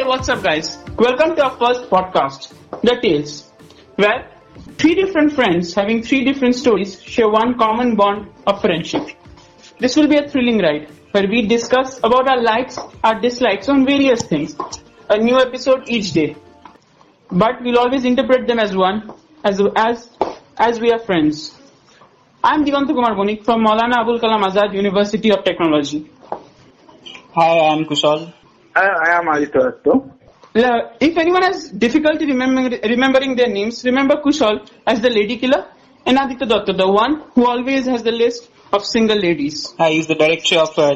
what's up, guys? Welcome to our first podcast, The Tales, where three different friends having three different stories share one common bond of friendship. This will be a thrilling ride where we discuss about our likes, our dislikes on various things. A new episode each day. But we'll always interpret them as one, as as as we are friends. I'm Diganta Kumar Bonik from Maulana Abul Kalam Azad University of Technology. Hi, I'm Kushal. I, I am Aditya Ratto. Uh, if anyone has difficulty remembering, remembering their names, remember Kushal as the lady killer and Aditya Datta, the one who always has the list of single ladies. Hi, he's the director of uh,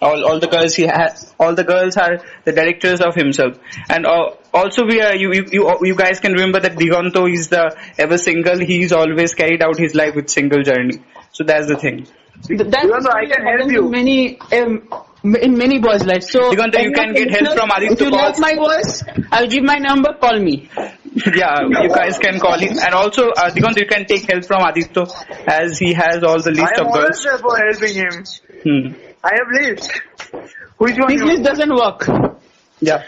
all, all the girls he has. All the girls are the directors of himself. And uh, also, we are you, you you you guys can remember that Diganto is the ever single. He's always carried out his life with single journey. So that's the thing. Th- That's Diganto, I can help you. Many um, in many boys' lives. So Diganto, you can get help from Aditya If you like my voice, I'll give my number. Call me. yeah, you guys can call him. And also, uh, Diganto, you can take help from Aditya as he has all the list I am of always girls. there for helping him. Hmm. I have list. Which one This list doesn't work. Yeah.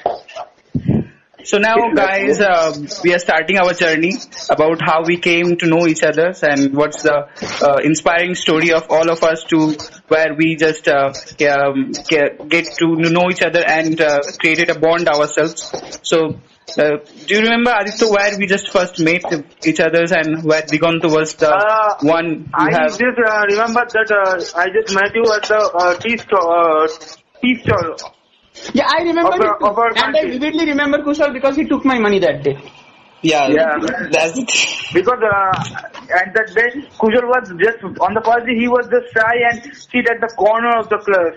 So now guys, uh, we are starting our journey about how we came to know each other and what's the uh, inspiring story of all of us to where we just uh, um, get to know each other and uh, created a bond ourselves. So uh, do you remember Aditya where we just first met each other and where Diganto was the Uh, one I have? just uh, remember that uh, I just met you at the uh, tea. Uh, tea stall. Yeah, I remember Of our- it of our and I vividly remember Kushal because he took my money that day. Yeah, Yeah. that's it. Because uh, at that day, Kushal was just on the first day. He was just shy and sit at the corner of the class.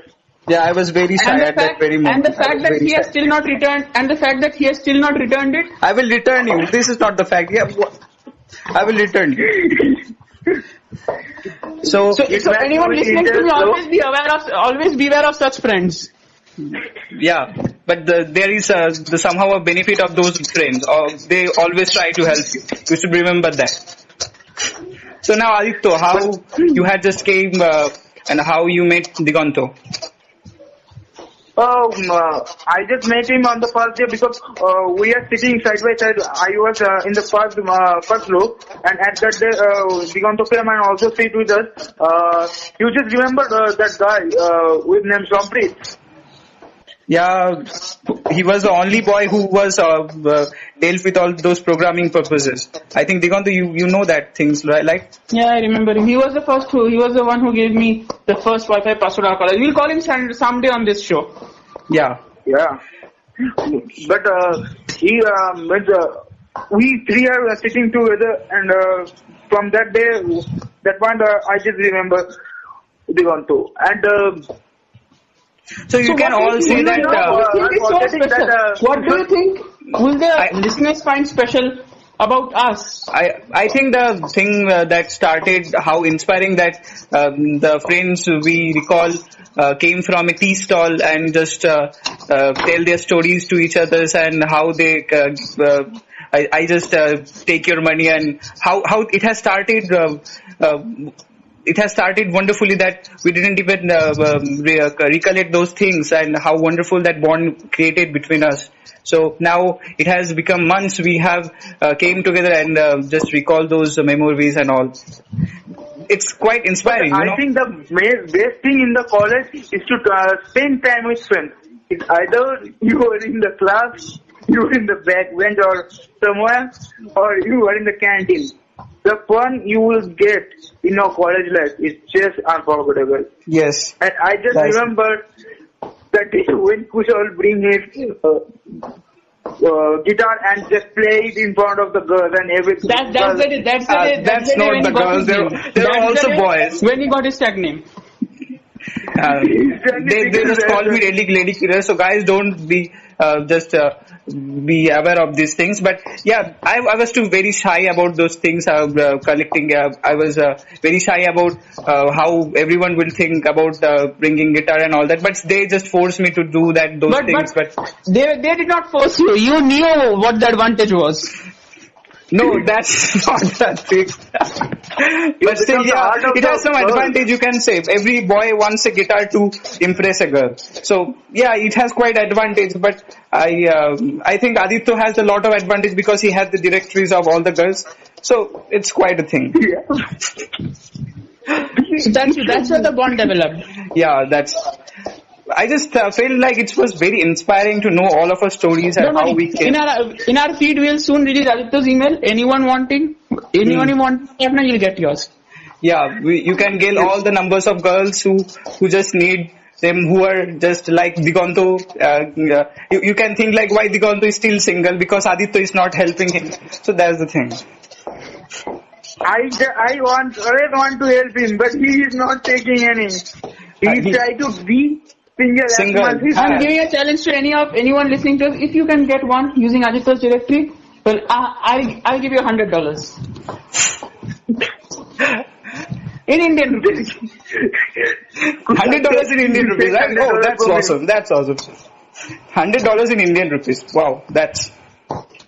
yeah. I was very shy And the at that very moment. and the fact that very he has still not returned, and the fact that he has still not returned it, I will return you. This is not the fact. Yeah, I will return you. So, So, It so anyone listening to me, always be aware of always beware of such friends. Yeah, but the, there is a, the, somehow a benefit of those friends. Or they always try to help you. You should remember that. So now, Aditya, how you had just came uh, and how you met Diganto? Um, uh, I just met him on the first day because uh, we are sitting side by side. I was uh, in the first uh, first row, and at that day, uh, Diganto also sit with us. Uh, you just remember uh, that guy with name Sampreet? Yeah, he was the only boy who was uh, uh, dealt with all those programming purposes. I think Diganto, you you know that things right? Like Yeah, I remember him. He was the first who, he was the one who gave me the first Wi-Fi password at our college. We'll call him some- someday on this show. yeah. Yeah. But uh, he, uh, but, uh, we three are uh, sitting together, and uh, from that day, that point, uh, I just remember Diganto. And uh, So you So can all do you say that. what do Uh, you think so special? that, uh, What do you think will the I- listeners find special about us? I I think the thing uh, that started how inspiring that um, the friends we recall uh, came from a tea stall and just uh, uh, tell their stories to each others and how they uh, uh, I, I just uh, take your money and how how it has started. It has started wonderfully that we didn't even uh, um, re- uh, recollect those things and how wonderful that bond created between us. So now it has become months we have uh, came together and uh, just recall those uh, memories and all. It's quite inspiring, you I know. think the best thing in the college is to uh, spend time with friends. It's either you are in the class, you are in the back bench or somewhere, or you are in the canteen. The fun you will get in your college life is just unforgettable. yes. And I just That's- remember that day when Kushal bring his uh, uh, guitar and just play it in front of the girls and everything. That, that's the day, that's the Uh, day, that's the day not when the he girls, his there- name. there are That's also the boys. When he got his tag name. Uh, they they just call me Lady Lady Killer. So guys, don't be uh, just uh, be aware of these things. But yeah, I, I was too very shy about those things. Uh, uh, collecting, uh, I was uh, very shy about uh, how everyone will think about uh, bringing guitar and all that. But they just forced me to do that those But, things. but, But, they, they did not force you. You knew what the advantage was. no, that's not the thing. but still, yeah, it has some world. advantage you can say. Every boy wants a guitar to impress a girl. So yeah, it has quite advantage. But I, um I think Aditya has a lot of advantage because he has the directories of all the girls. So it's quite a thing. Yeah. So that's that's where the bond developed. Yeah, that's. I just uh, feel like it was very inspiring to know all of our stories and Don't how we came. In our in our feed, we'll soon release Aditya's email. Anyone wanting, anyone who want partner, you'll get yours. Yeah, we, you can get all the numbers of girls who who just need them who are just like Digonto. Uh, uh, you, you can think like why Digonto is still single because Aditya is not helping him. So that's the thing. I, I want, I want to help him, but he is not taking any. He Uh, is he- trying to be single. as Single. much as- I'm giving a challenge to any of anyone listening to us. If you can get one using Aditya's directory, well, I, I'll I'll give you hundred dollars in Indian rupees. Hundred dollars in Indian rupees, right? Oh, that's awesome. That's awesome. Hundred dollars in Indian rupees. Wow, that's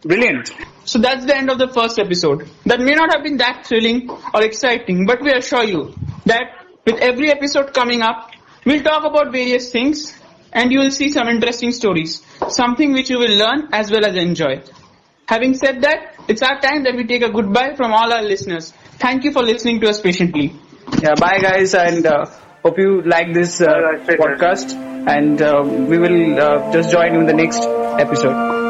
brilliant. So that's the end of the first episode. That may not have been that thrilling or exciting, but we assure you that with every episode coming up, we'll talk about various things and you will see some interesting stories. Something which you will learn as well as enjoy. Having said that, it's our time that we take a goodbye from all our listeners. Thank you for listening to us patiently. Yeah, bye guys, and uh, hope you like this uh, Bye, guys. Take care. podcast. And uh, we will uh, just join you in the next episode.